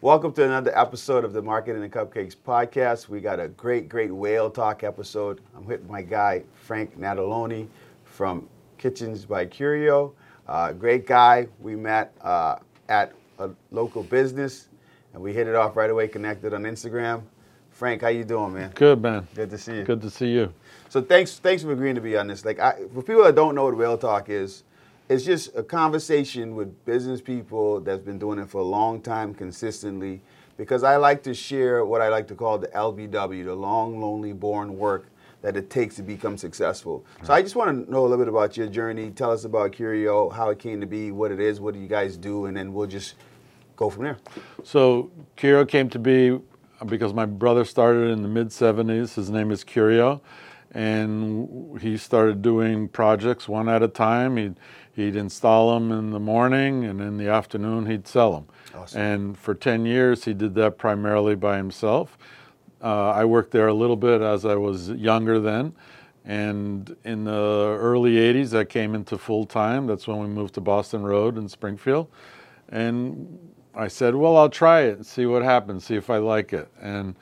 Welcome to another episode of the Marketing and Cupcakes podcast. We got a great, great whale talk episode. I'm with my guy, Frank Nataloni from Kitchens by Curio. Uh, great guy. We met uh, at a local business and we hit it off right away, connected on Instagram. Frank, how you doing, man? Good, man. Good to see you. Good to see you. So thanks, thanks for agreeing to be on this. Like, I, for people that don't know what whale talk is, it's just a conversation with business people that's been doing it for a long time consistently. Because I like to share what I like to call the LBW, the long, lonely, born work that it takes to become successful. So I just want to know a little bit about your journey. Tell us about Curio, how it came to be, what it is, what do you guys do, and then we'll just go from there. So Curio came to be because my brother started in the mid 70s. His name is Curio, and he started doing projects one at a time. He'd he'd install them in the morning, and in the afternoon he'd sell them. Awesome. And for 10 years he did that primarily by himself. Uh, I worked there a little bit as I was younger then. And in the early 80s, I came into full time. That's when we moved to Boston Road in Springfield. And I said, well, I'll try it and see what happens, see if I like it. And,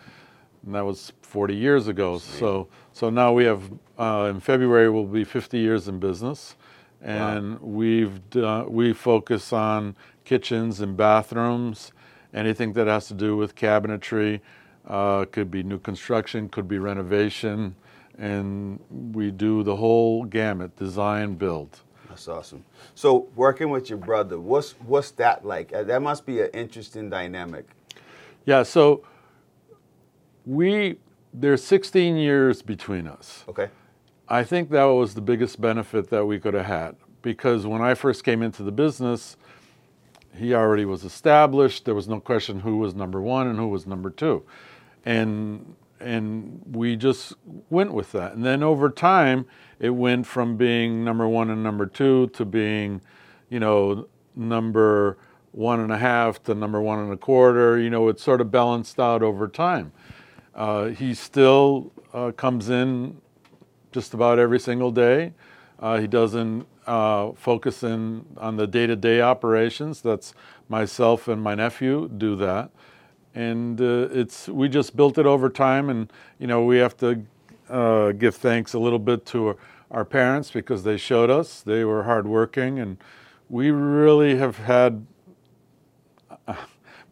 and that was 40 years ago. So, so now we have, uh, in February, we'll be 50 years in business. And we've done, we focus on kitchens and bathrooms, anything that has to do with cabinetry. Uh, could be new construction, could be renovation, and we do the whole gamut design, build. That's awesome. So working with your brother, what's what's that like? Uh, That must be an interesting dynamic. Yeah, so we, there's 16 years between us. Okay. I think that was the biggest benefit that we could have had because when I first came into the business, he already was established. There was no question who was number one and who was number two. And and we just went with that. And then over time, it went from being number one and number two to being, you know, number one and a half to number one and a quarter. You know, it sort of balanced out over time. Uh, he still uh, comes in just about every single day. Uh, he doesn't uh, focus in on the day-to-day operations. That's myself and my nephew do that, and uh, it's we just built it over time. And you know we have to uh, give thanks a little bit to our parents because they showed us they were hardworking, and we really have had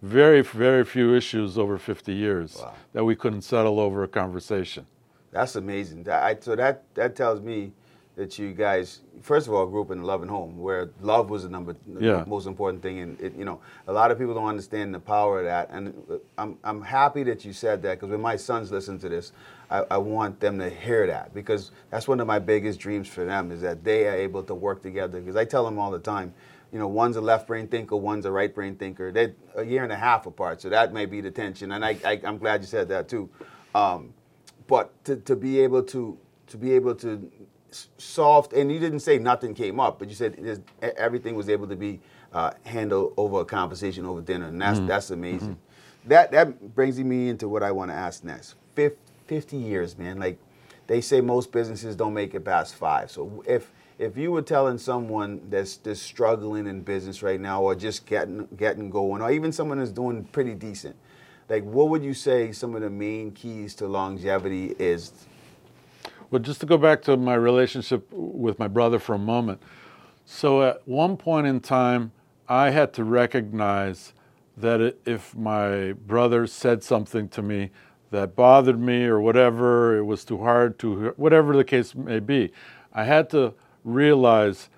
very very few issues over 50 years Wow. that we couldn't settle over a conversation. That's amazing. That, I, so that that tells me that you guys, first of all, grew up in a loving home where love was the number, the most important thing. And it, you know, a lot of people don't understand the power of that. And uh, I'm I'm happy that you said that because when my sons listen to this, I, I want them to hear that because that's one of my biggest dreams for them is that they are able to work together. Because I tell them all the time. You know, one's a left brain thinker, one's a right brain thinker. They're a year and a half apart, so that may be the tension. And I, I, I'm glad you said that too. Um, but to, to be able to to be able to solve and you didn't say nothing came up but you said everything was able to be uh, handled over a conversation over dinner and that's that's amazing that that brings me into what i want to ask next Fif- 50 years man like they say most businesses don't make it past five so if if you were telling someone that's that's struggling in business right now or just getting getting going or even someone that's doing pretty decent like what would you say some of the main keys to longevity is Well, just to go back to my relationship with my brother for a moment. So, at one point in time, I had to recognize that if my brother said something to me that bothered me or whatever, it was too hard to, whatever the case may be, I had to realize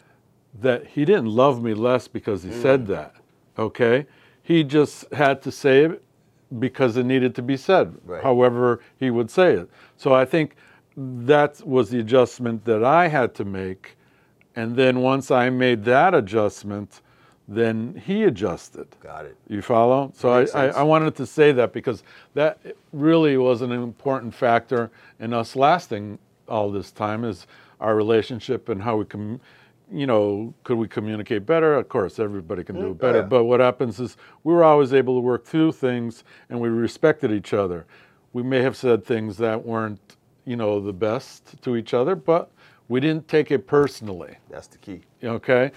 that he didn't love me less because he said mm. that. Okay? He just had to say it because it needed to be said, Right. however he would say it. So I think that was the adjustment that I had to make. And then once I made that adjustment, then he adjusted. got it You follow? So I, I. I wanted to say that because that really was an important factor in us lasting all this time is our relationship and how we can, you know, could we communicate better? Of course, everybody can do it better. yeah. But what happens is we were always able to work through things and we respected each other. We may have said things that weren't, you know, the best to each other, but we didn't take it personally that's the key okay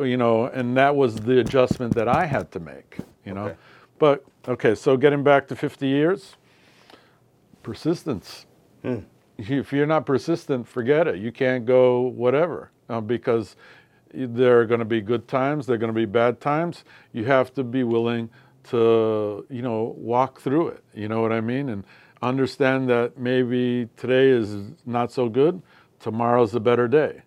you know and that was the adjustment that i had to make you know Okay. but Okay, so getting back to 50 years, persistence. Hmm. If you're not persistent, forget it. You can't go whatever uh, because there are going to be good times, there are going to be bad times. You have to be willing to, you know, walk through it. You know what I mean? And understand that maybe today is not so good, tomorrow's a better day.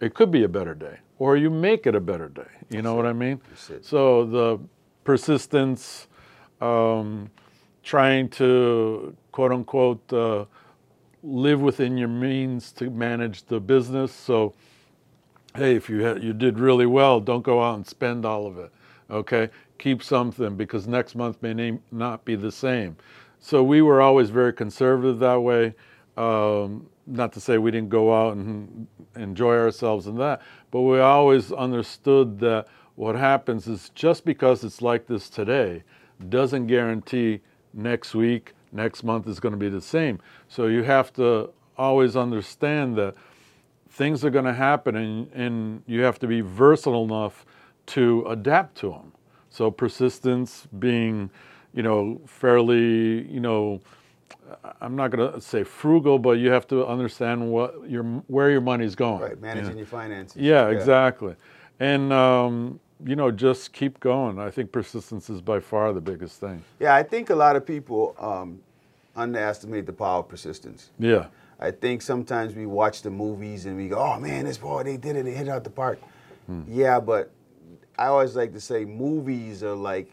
It could be a better day, or you make it a better day. You know what I mean? So the persistence, um, trying to quote unquote uh, live within your means to manage the business. So, hey, if you had, you did really well, don't go out and spend all of it. Okay, keep something because next month may not be the same. So we were always very conservative that way. Um, not to say we didn't go out and enjoy ourselves and that, but we always understood that what happens is just because it's like this today doesn't guarantee next week, next month is going to be the same. So you have to always understand that things are going to happen and, and you have to be versatile enough to adapt to them. So persistence being, you know, fairly, you know, I'm not going to say frugal, but you have to understand what your where your money's going. Right, you managing know. your finances. Yeah, exactly. And um, you know, just keep going. I think persistence is by far the biggest thing. Yeah, I think a lot of people um, underestimate the power of persistence. Yeah. I think sometimes we watch the movies and we go, "Oh man, this boy they did it, they hit it out the park." Hmm. Yeah, but I always like to say movies are like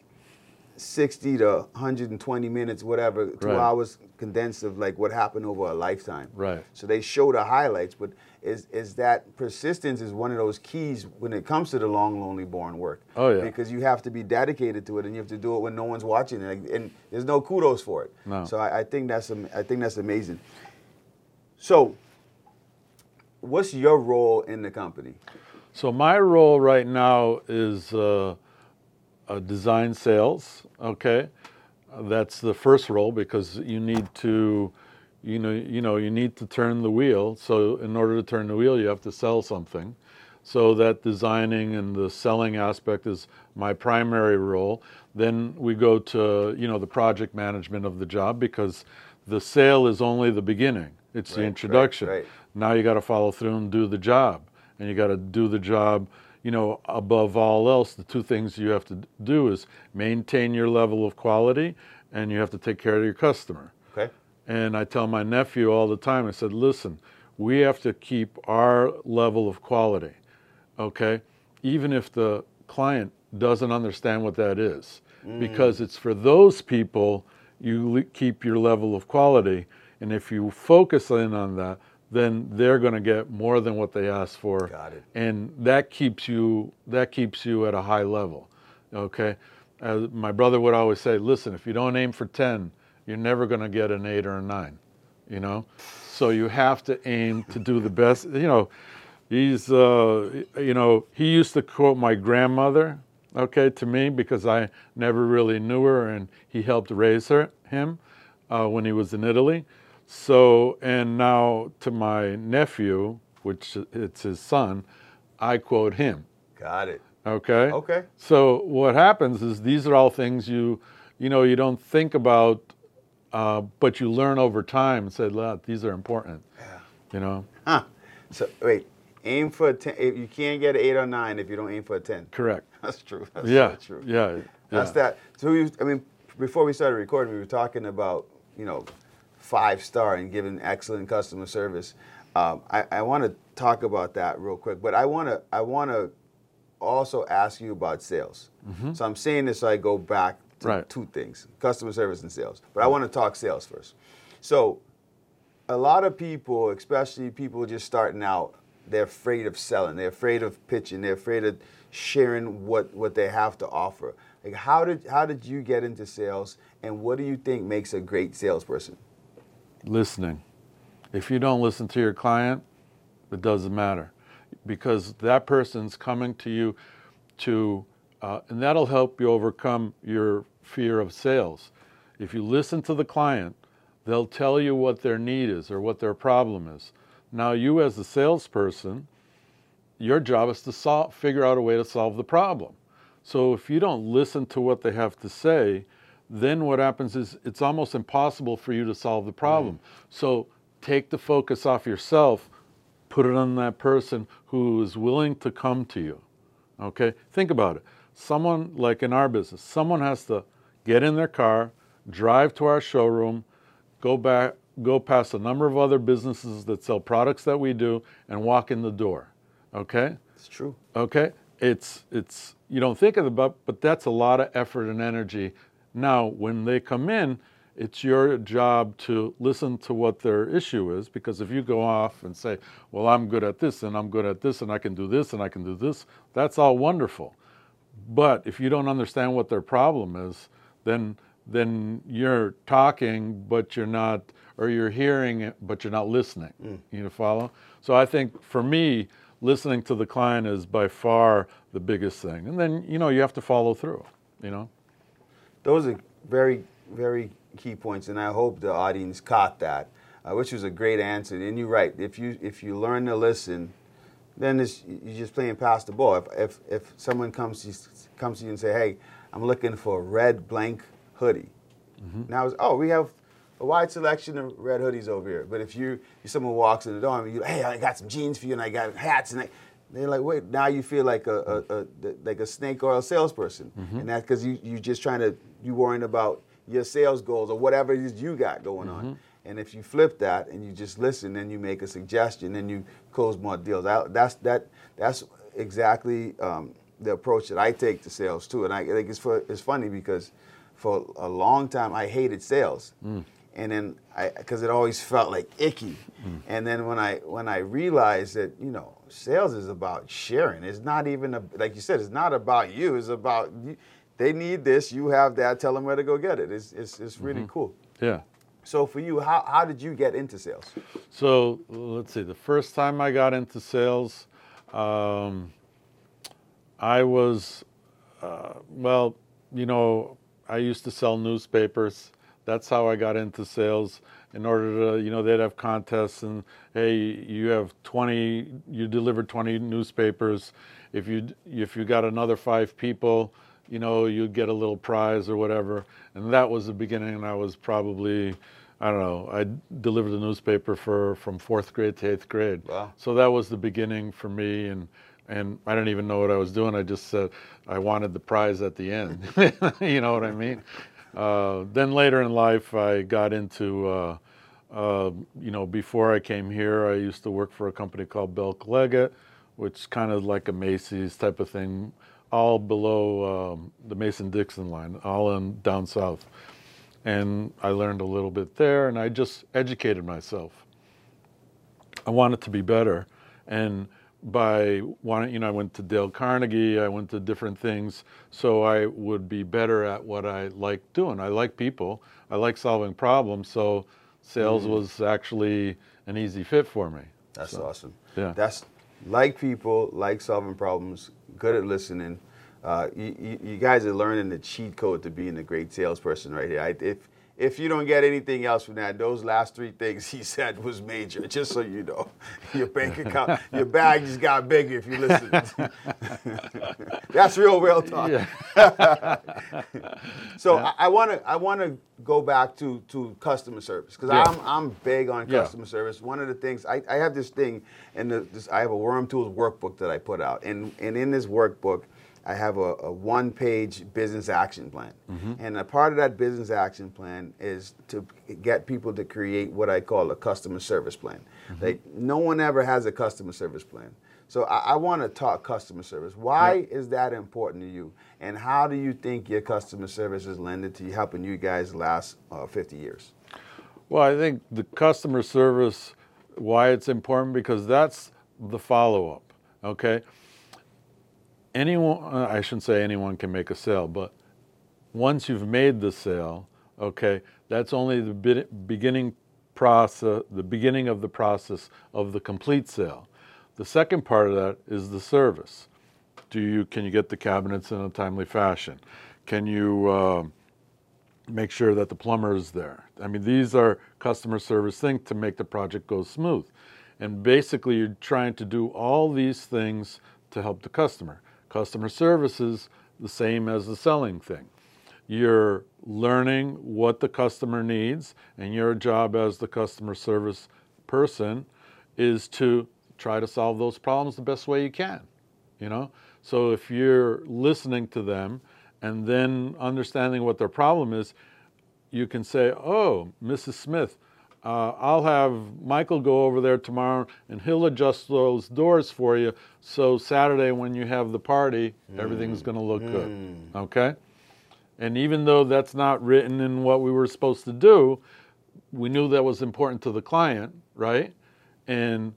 60 to 120 minutes, whatever, two Right. hours condensed of like what happened over a lifetime. Right. So they show the highlights, but is is that persistence is one of those keys when it comes to the long, lonely, born work. Oh, yeah. Because you have to be dedicated to it, and you have to do it when no one's watching, and, and there's no kudos for it. No. So I, I think that's I think that's amazing. So, what's your role in the company? So my role right now is uh, uh, design sales. Okay, that's the first role because you need to, you know, you know, you need to turn the wheel. So in order to turn the wheel, you have to sell something. So that designing and the selling aspect is my primary role. Then we go to you know the project management of the job because the sale is only the beginning. It's Right, the right, introduction. right. Now you got to follow through and do the job, and you got to do the job. You know, above all else, the two things you have to do is maintain your level of quality, and you have to take care of your customer. Okay. And I tell my nephew all the time, I said, listen, we have to keep our level of quality, okay? Even if the client doesn't understand what that is, mm. because it's for those people you keep your level of quality. And if you focus in on that, then they're going to get more than what they asked for. Got it. And that keeps you that keeps you at a high level. Okay? As my brother would always say, listen, if you don't aim for 10, you're never going to get an 8 or a 9, you know? So you have to aim to do the best, you know, he's uh, you know, he used to quote my grandmother, okay, to me because I never really knew her and he helped raise her him uh, when he was in Italy. So, and now to my nephew, which it's his son, I quote him. Got it. Okay. Okay. So what happens is these are all things you, you know, you don't think about, uh, but you learn over time and say, "Look, these are important." Yeah. You know. Huh. So wait, aim for a ten. If you can't get an eight or nine if you don't aim for a ten. Correct. That's true. That's yeah. so true. Yeah. That's that. So we, I mean, before we started recording, we were talking about you know, five star and giving excellent customer service. Um, I, I want to talk about that real quick, but I want to I want to also ask you about sales. So I'm saying this so I go back to Right. two things: customer service and sales. But I want to talk sales first. So a lot of people, especially people just starting out, they're afraid of selling. They're afraid of pitching. They're afraid of sharing what, what they have to offer. Like how did how did you get into sales and what do you think makes a great salesperson? Listening. If you don't listen to your client, it doesn't matter because that person's coming to you to, uh, and that'll help you overcome your fear of sales. If you listen to the client, they'll tell you what their need is or what their problem is. Now, you as the salesperson, your job is to solve, figure out a way to solve the problem. So if you don't listen to what they have to say, then what happens is it's almost impossible for you to solve the problem. So take the focus off yourself, put it on that person who is willing to come to you. Okay? Think about it. Someone, like in our business, someone has to get in their car, drive to our showroom, go back, go past a number of other businesses that sell products that we do, and walk in the door. Okay? It's true. Okay? It's it's you don't think of it, but but that's a lot of effort and energy. Now, when they come in, it's your job to listen to what their issue is because if you go off and say, "Well, I'm good at this and I'm good at this and I can do this and I can do this," that's all wonderful. But if you don't understand what their problem is, then then you're talking but you're not or you're hearing it but you're not listening. Mm. You follow? So I think for me, listening to the client is by far the biggest thing. And then, you know, you have to follow through, you know? Those are very, very key points, and I hope the audience caught that, uh, which was a great answer. And you're right. If you if you learn to listen, then it's, you're just playing past the ball. If if, if someone comes to, you- comes to you and say, "Hey, I'm looking for a red blank hoodie," now it's oh we have a wide selection of red hoodies over here. But if you if someone walks in the door and you hey I got some jeans for you and I got hats and I, they're like wait now you feel like a, a, a like a snake oil salesperson and that's because you you're just trying to you worrying about your sales goals or whatever it is you got going on. Mm-hmm. And if you flip that and you just listen, and you make a suggestion, then you close more deals. I, that's that. That's exactly um, the approach that I take to sales too. And I think it's for, it's funny because for a long time I hated sales, mm. and then I because it always felt like icky. Mm. And then when I when I realized that you know sales is about sharing. It's not even a, like you said. It's not about you. It's about you, they need this. You have that. Tell them where to go get it. It's it's, it's really cool. Yeah. So for you, how, how did you get into sales? So let's see. The first time I got into sales, um, I was, uh, well, you know, I used to sell newspapers. That's how I got into sales. In order to, you know, they'd have contests and hey, you have 20, you delivered 20 newspapers. If you if you got another five people, you know, you'd get a little prize or whatever. And that was the beginning. And I was probably, I don't know, I delivered a newspaper for from fourth grade to eighth grade. Wow. So that was the beginning for me. And and I didn't even know what I was doing. I just said I wanted the prize at the end. you know what I mean? Uh, then later in life, I got into, uh, uh, you know, before I came here, I used to work for a company called Belk Leggett, which kind of like a Macy's type of thing, all below um, the Mason Dixon line, all in down south. And I learned a little bit there, and I just educated myself. I wanted to be better, and by wanting, you know, I went to Dale Carnegie, I went to different things, so I would be better at what I like doing. I like people, I like solving problems, so sales was actually an easy fit for me. That's So, awesome. yeah. That's like people, like solving problems, good at listening. Uh, you, you, guys are learning the cheat code to being a great salesperson right here. I, if if you don't get anything else from that, those last three things he said was major. Just so you know, your bank account, your bag just got bigger if you listen. That's real, real talk. Yeah. So I want to I want to go back to to customer service because Yeah. I'm I'm big on Yeah. customer service. One of the things I, I have this thing and the, this, I have a Worm Tools workbook that I put out and and in this workbook I have a, a one page business action plan and a part of that business action plan is to get people to create what I call a customer service plan. Like no one ever has a customer service plan. So I, I want to talk customer service. Why is that important to you? And how do you think your customer service is lended to you, helping you guys last uh, 50 years? Well, I think the customer service, why it's important, because that's the follow up. Okay. Anyone, uh, I shouldn't say anyone can make a sale, but once you've made the sale, okay, that's only the beginning process, the beginning of the process of the complete sale. The second part of that is the service. Do you can you get the cabinets in a timely fashion? Can you uh, make sure that the plumber is there. I mean, these are customer service things to make the project go smooth. And basically, you're trying to do all these things to help the customer. Customer service is the same as the selling thing. you're learning what the customer needs, and your job as the customer service person is to try to solve those problems the best way you can. You know, so if you're listening to them and then understanding what their problem is, you can say, "Oh, Mrs. Smith, uh, I'll have Michael go over there tomorrow and he'll adjust those doors for you. So Saturday when you have the party, mm. everything's going to look mm. good. Okay? And even though that's not written in what we were supposed to do, we knew that was important to the client, right? And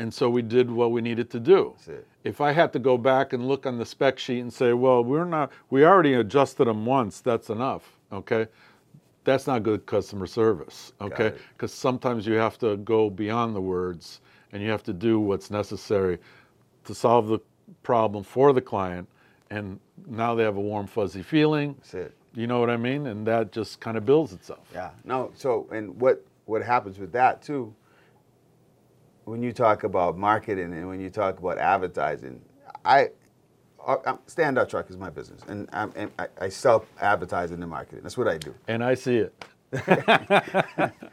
and so we did what we needed to do. If I had to go back and look on the spec sheet and say, well, we're not we already adjusted them once, that's enough. Okay? That's not good customer service, okay? Because sometimes you have to go beyond the words and you have to do what's necessary to solve the problem for the client. And now they have a warm, fuzzy feeling. That's it. You know what I mean? And that just kind of builds itself. Yeah. No. So, and what what happens with that too? When you talk about marketing and when you talk about advertising, I Standout Truck is my business, and, and I, I sell advertising and marketing. That's what I do. And I see it.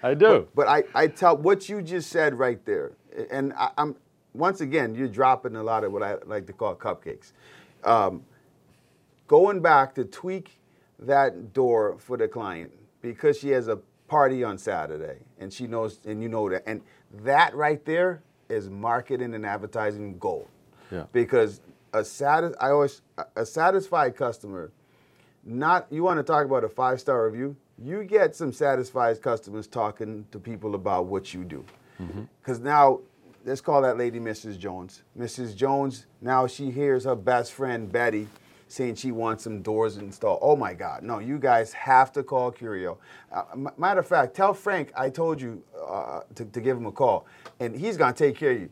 I do. But, but, I, I tell what you just said right there, and I, am once again you're dropping a lot of what I like to call cupcakes. Um, going back to tweak that door for the client because she has a party on Saturday and she knows and you know that and that right there is marketing and advertising gold. Yeah. Because a satis- I always a satisfied customer. Not you want to talk about a five star review. You get some satisfied customers talking to people about what you do. Because mm-hmm. now, let's call that lady Mrs. Jones. Mrs. Jones now she hears her best friend Betty saying she wants some doors installed. Oh my God, no, you guys have to call Curio. Uh, matter of fact, tell Frank I told you uh, to, to give him a call, and he's gonna take care of you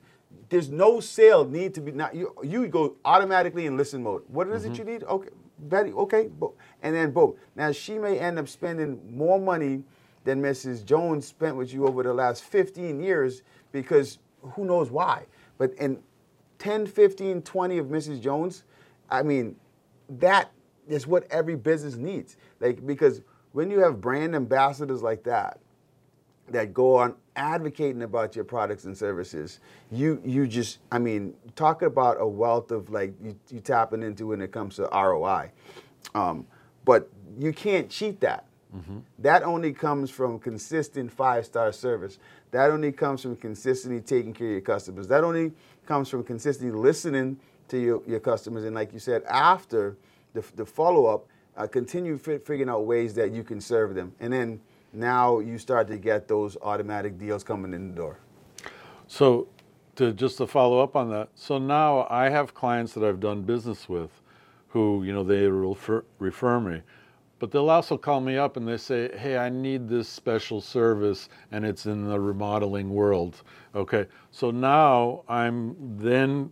there's no sale need to be now you you go automatically in listen mode. What is mm-hmm. it you need? Okay, Betty, okay, and then boom. Now she may end up spending more money than Mrs. Jones spent with you over the last 15 years because who knows why. But in 10, 15, 20 of Mrs. Jones, I mean, that is what every business needs. Like because when you have brand ambassadors like that, that go on advocating about your products and services, you you just I mean talking about a wealth of like you, you tapping into when it comes to ROI, um, but you can't cheat that. Mm-hmm. That only comes from consistent five star service. That only comes from consistently taking care of your customers. That only comes from consistently listening to your, your customers. And like you said, after the, the follow up, uh, continue f- figuring out ways that you can serve them. And then now you start to get those automatic deals coming in the door. So, to just to follow up on that, so now I have clients that I've done business with, who you know they refer, refer me, but they'll also call me up and they say, "Hey, I need this special service, and it's in the remodeling world." Okay, so now I'm then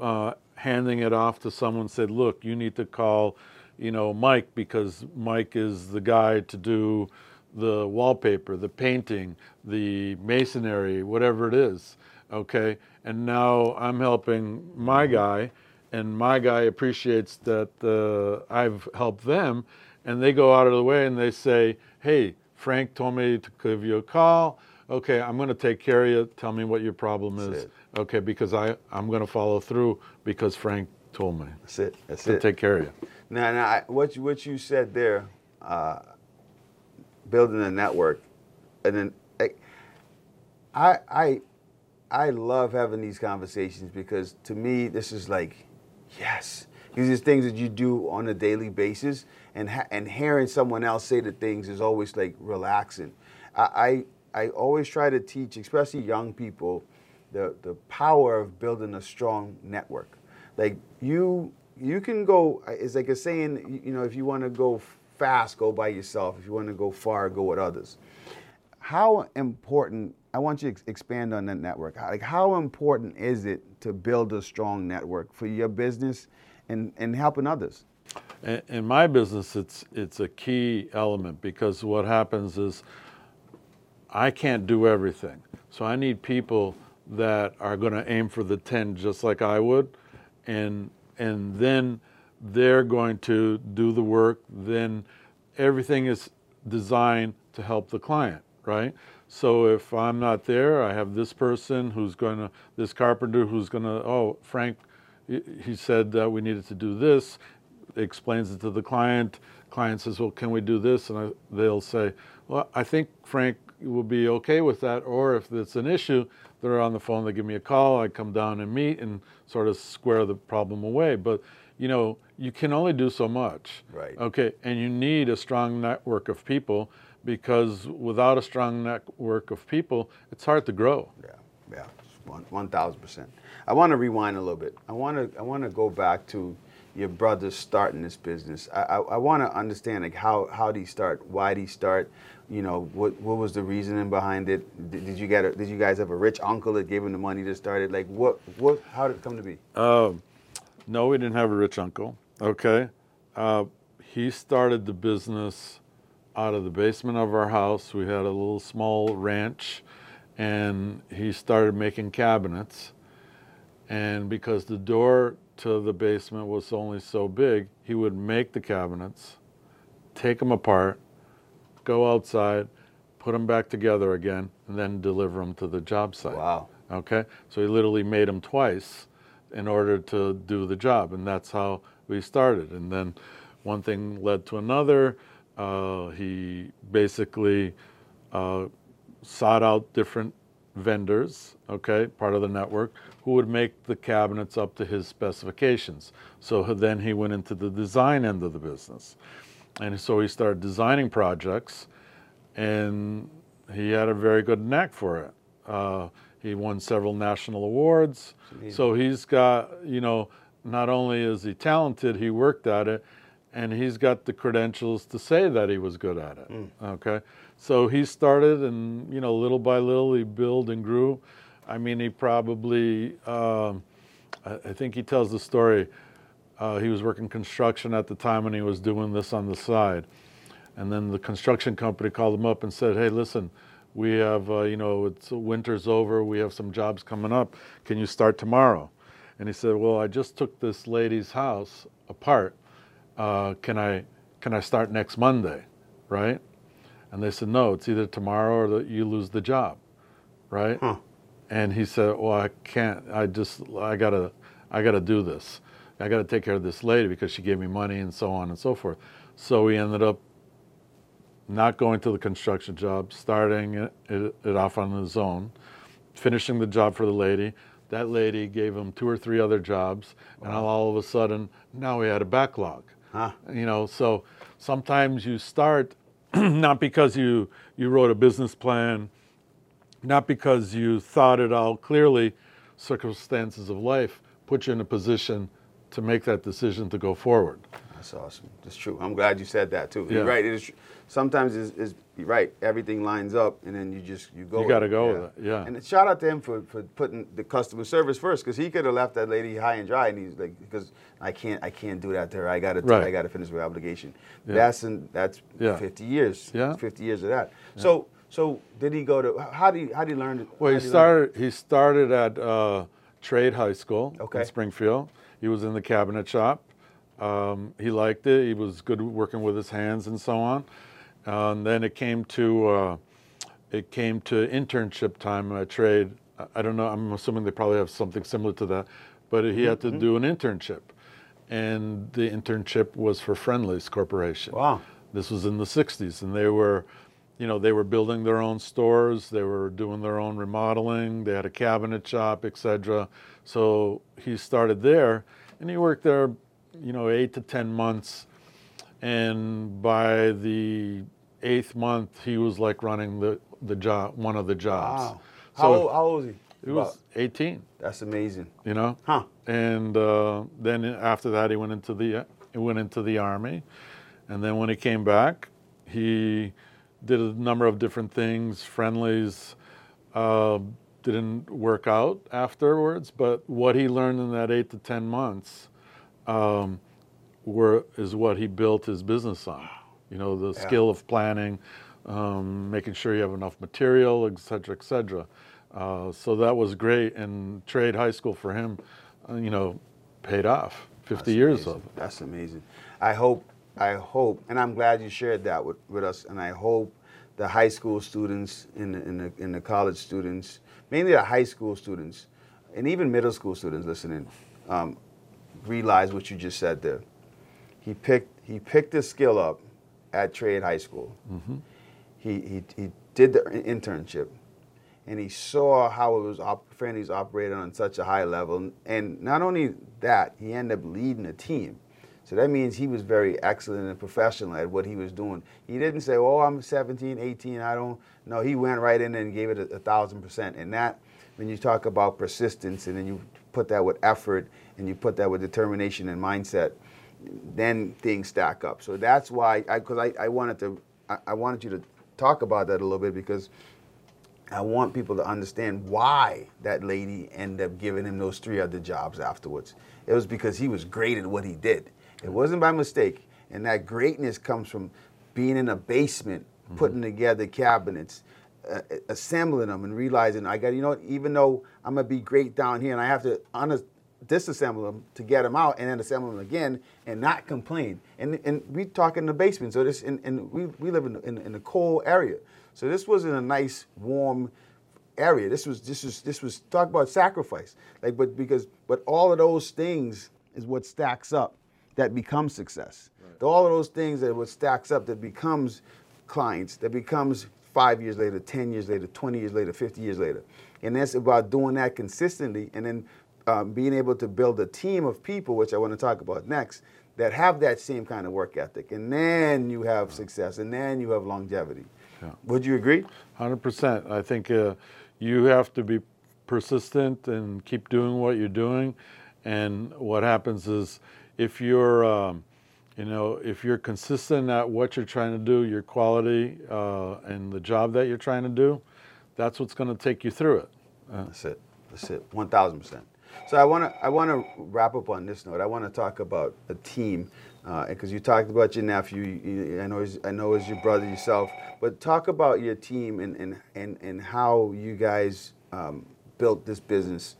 uh, handing it off to someone. Said, "Look, you need to call." You know, Mike, because Mike is the guy to do the wallpaper, the painting, the masonry, whatever it is. Okay. And now I'm helping my guy, and my guy appreciates that uh, I've helped them. And they go out of the way and they say, Hey, Frank told me to give you a call. Okay, I'm going to take care of you. Tell me what your problem is. Okay, because I, I'm going to follow through because Frank told me. That's it. That's to it. take care of you. Now, now I, what, you, what you said there, uh, building a network, and then eh, I I I love having these conversations because to me this is like yes. These are things that you do on a daily basis, and ha- and hearing someone else say the things is always like relaxing. I, I I always try to teach, especially young people, the the power of building a strong network. Like you you can go. Eh, it's like a saying. You know, if you want to go fast, go by yourself. If you want to go far, go with others. How important, I want you to expand on that network. Like, how important is it to build a strong network for your business and, and helping others? In my business, it's, it's a key element because what happens is I can't do everything. So I need people that are going to aim for the 10 just like I would. And, and then they're going to do the work. Then everything is designed to help the client, right? So if I'm not there, I have this person who's going to, this carpenter who's going to, oh, Frank, he said that we needed to do this, explains it to the client. Client says, well, can we do this? And I, they'll say, well, I think Frank will be okay with that. Or if it's an issue, they're on the phone, they give me a call, I come down and meet and sort of square the problem away. But you know, you can only do so much. Right. Okay, and you need a strong network of people because without a strong network of people, it's hard to grow. Yeah, yeah, one one thousand percent. I want to rewind a little bit. I want to I want to go back to your brother starting this business. I I, I want to understand like how how did he start? Why did he start? You know, what what was the reasoning behind it? Did, did you get a, did you guys have a rich uncle that gave him the money to start it? Like what what how did it come to be? Um, no, we didn't have a rich uncle. Okay, uh, he started the business out of the basement of our house. We had a little small ranch, and he started making cabinets. And because the door to the basement was only so big, he would make the cabinets, take them apart, go outside, put them back together again, and then deliver them to the job site. Wow. Okay? So he literally made them twice in order to do the job. And that's how we started. And then one thing led to another. Uh, he basically uh, sought out different vendors, okay, part of the network, who would make the cabinets up to his specifications. So then he went into the design end of the business. And so he started designing projects, and he had a very good knack for it. Uh, he won several national awards. So he's got, you know, not only is he talented, he worked at it, and he's got the credentials to say that he was good at it. Mm. Okay, so he started, and you know, little by little, he built and grew. I mean, he probably, um, I, I, think he tells the story. Uh, he was working construction at the time, and he was doing this on the side. And then the construction company called him up and said, "Hey, listen." We have, uh, you know, it's winter's over. We have some jobs coming up. Can you start tomorrow? And he said, Well, I just took this lady's house apart uh, can I can I start next Monday, right? And they said, no, it's either tomorrow or the, you lose the job, right? Huh. And he said, well, I can't. I just I gotta I gotta do this. I gotta take care of this lady because she gave me money and so on and so forth. So we ended up not going to the construction job, starting it, it, it off on his own, finishing the job for the lady. That lady gave him two or three other jobs, wow. and all of a sudden, now he had a backlog. Huh. You know, so sometimes you start not because you you wrote a business plan, not because you thought it out clearly. Circumstances of life put you in a position to make that decision to go forward. That's awesome. That's true. I'm glad you said that too. Yeah. You're right. It is, sometimes it's you're right. Everything lines up, and then you just you go. You got to go yeah. with it. Yeah. And shout out to him for, for putting the customer service first, because he could have left that lady high and dry, and he's like, because I can't I can't do that to her. I got to right. I got to finish my obligation. Yeah. That's in, that's yeah. 50 years. Yeah. 50 years of that. So so did he go to? How did he, how did he learn? Well, he started he started at uh, Trade High School okay. in Springfield. He was in the cabinet shop. Um, he liked it. He was good working with his hands and so on. Uh, and then it came to uh, it came to internship time at trade. I don't know. I'm assuming they probably have something similar to that, but he had to mm-hmm. do an internship, and the internship was for Friendly's Corporation. Wow. This was in the '60s, and they were, you know, they were building their own stores. They were doing their own remodeling. They had a cabinet shop, etc. So he started there, and he worked there you know, eight to 10 months. And by the eighth month, he was like running the, the job, one of the jobs. Wow. So how, old, how old was he? He was 18. That's amazing. You know? Huh. And uh, then after that, he went into the he went into the army, and then when he came back, he did a number of different things. Friendly's. uh, didn't work out afterwards, but what he learned in that eight to ten months um, were, is what he built his business on. You know, the yeah. skill of planning, um, making sure you have enough material, et cetera, et cetera. Uh, so that was great. And trade high school for him, uh, you know, paid off. 50 That's years amazing. of it. That's amazing. I hope I hope, and I'm glad you shared that with, with us, and I hope the high school students and the, and, the, and the college students, mainly the high school students, and even middle school students listening, um, realize what you just said there. He picked he picked this skill up at Trade High School. Mm-hmm. He, he he did the internship, and he saw how it was op- Friendly's operated on such a high level. And not only that, he ended up leading a team. So that means he was very excellent and professional at what he was doing. He didn't say, "Oh, I'm 17, 18, I don't." know. he went right in and gave it a, a thousand percent. And that, when you talk about persistence, and then you put that with effort, and you put that with determination and mindset, then things stack up. So that's why, because I, I, I, wanted to, I, I wanted you to talk about that a little bit because I want people to understand why that lady ended up giving him those three other jobs afterwards. It was because he was great at what he did. It wasn't by mistake. And that greatness comes from being in a basement, mm-hmm. putting together cabinets, uh, assembling them, and realizing I got, you know, even though I'm gonna be great down here, and I have to un- disassemble them to get them out, and then assemble them again, and not complain. And and we talk in the basement, so this, and, and we we live in, in in a cold area, so this wasn't a nice warm area. This was this was this was talk about sacrifice, like but because but all of those things is what stacks up that becomes success. Right. All of those things that what stacks up that becomes clients, that becomes five years later, 10 years later, 20 years later, 50 years later. And that's about doing that consistently and then um, being able to build a team of people, which I want to talk about next, that have that same kind of work ethic. And then you have success and then you have longevity. Yeah. Would you agree? 100%. I think uh, you have to be persistent and keep doing what you're doing. And what happens is, if you're um, you know if you're consistent at what you're trying to do your quality uh, and the job that you're trying to do that's what's going to take you through it uh, that's it that's it 1000% so i want to i want to wrap up on this note. I want to talk about a team because uh, you talked about your nephew you, I know I know as your brother yourself but talk about your team and and and, and how you guys um, built this business.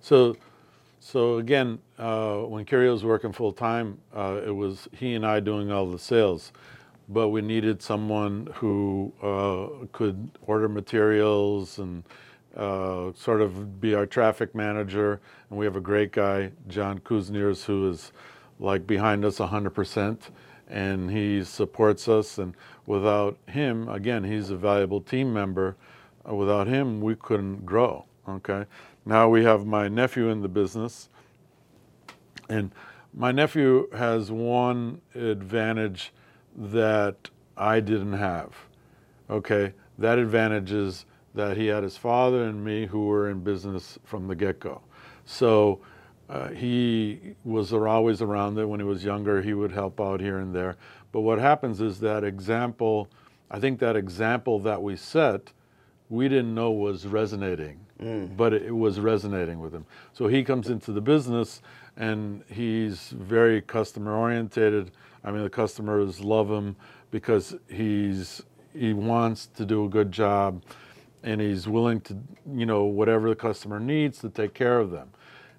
So so again, uh, when Kerry was working full time, uh, it was he and I doing all the sales, but we needed someone who uh, could order materials and uh, sort of be our traffic manager. And we have a great guy, John Kuzniers, who is like behind us 100%, and he supports us. And without him, again, he's a valuable team member. Uh, without him, we couldn't grow. Okay. Now we have my nephew in the business, and my nephew has one advantage that I didn't have. Okay, that advantage is that he had his father and me who were in business from the get go. So uh, he was always around it when he was younger. He would help out here and there. But what happens is that example, I think that example that we set, we didn't know was resonating Mm. But it was resonating with him. So he comes into the business and he's very customer orientated. I mean, the customers love him because he's he wants to do a good job and he's willing to, you know, whatever the customer needs to take care of them.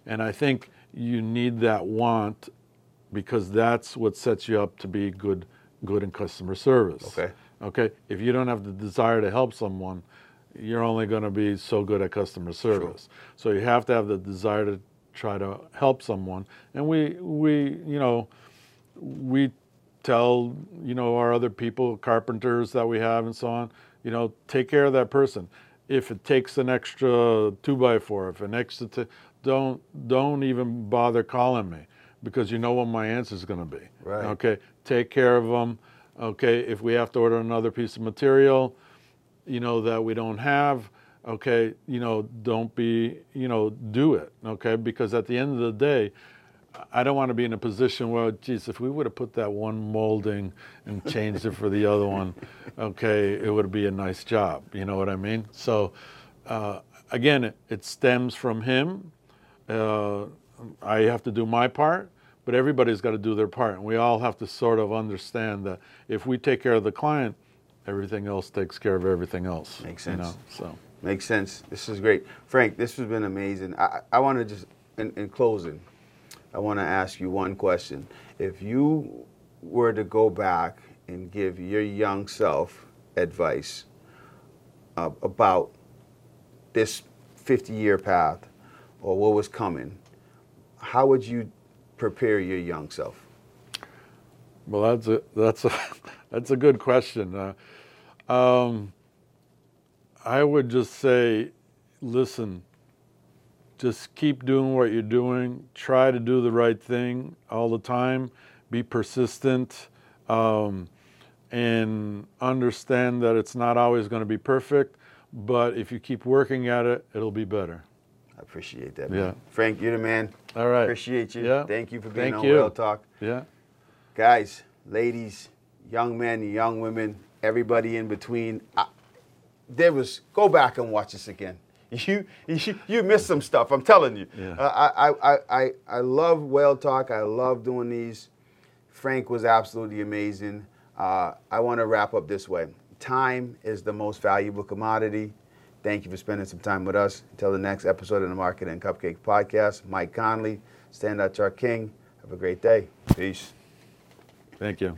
And I think you need that want because that's what sets you up to be good good in customer service. Okay. Okay. If you don't have the desire to help someone, you're only going to be so good at customer service. Sure. So you have to have the desire to try to help someone. And we we you know we tell you know our other people, carpenters that we have and so on, you know, take care of that person. If it takes an extra two by four, if an extra, t- don't don't even bother calling me because you know what my answer is going to be. Right. Okay. Take care of them. Okay. If we have to order another piece of material, you know, that we don't have, okay, you know, don't be, you know, do it, okay? Because at the end of the day, I don't want to be in a position where, geez, if we would have put that one molding and changed it for the other one, okay, it would be a nice job. You know what I mean? So, uh, again, it, it, stems from him. Uh, I have to do my part, but everybody's got to do their part. And we all have to sort of understand that if we take care of the client, everything else takes care of everything else. Makes sense. You know, so makes sense. This is great, Frank. This has been amazing. I, I want to just in, in closing, I want to ask you one question. If you were to go back and give your young self advice uh, about this 50 year path or what was coming, how would you prepare your young self? Well, that's a that's a that's a good question. Uh, um, I would just say, listen. Just keep doing what you're doing. Try to do the right thing all the time. Be persistent, um, and understand that it's not always going to be perfect. But if you keep working at it, it'll be better. I appreciate that. Man. Yeah. Frank, you're the man. All right. Appreciate you. Yeah. Thank you for being Thank on you. Whale Talk. Yeah. Guys, ladies, young men, young women, everybody in between. I, there was go back and watch this again. You you, you missed some stuff. I'm telling you. Yeah. Uh, I, I I I love Whale Talk. I love doing these. Frank was absolutely amazing. Uh, I want to wrap up this way. Time is the most valuable commodity. Thank you for spending some time with us. Until the next episode of the Market and Cupcake Podcast, Mike Conley, Stand Out King. Have a great day. Peace. Thank you.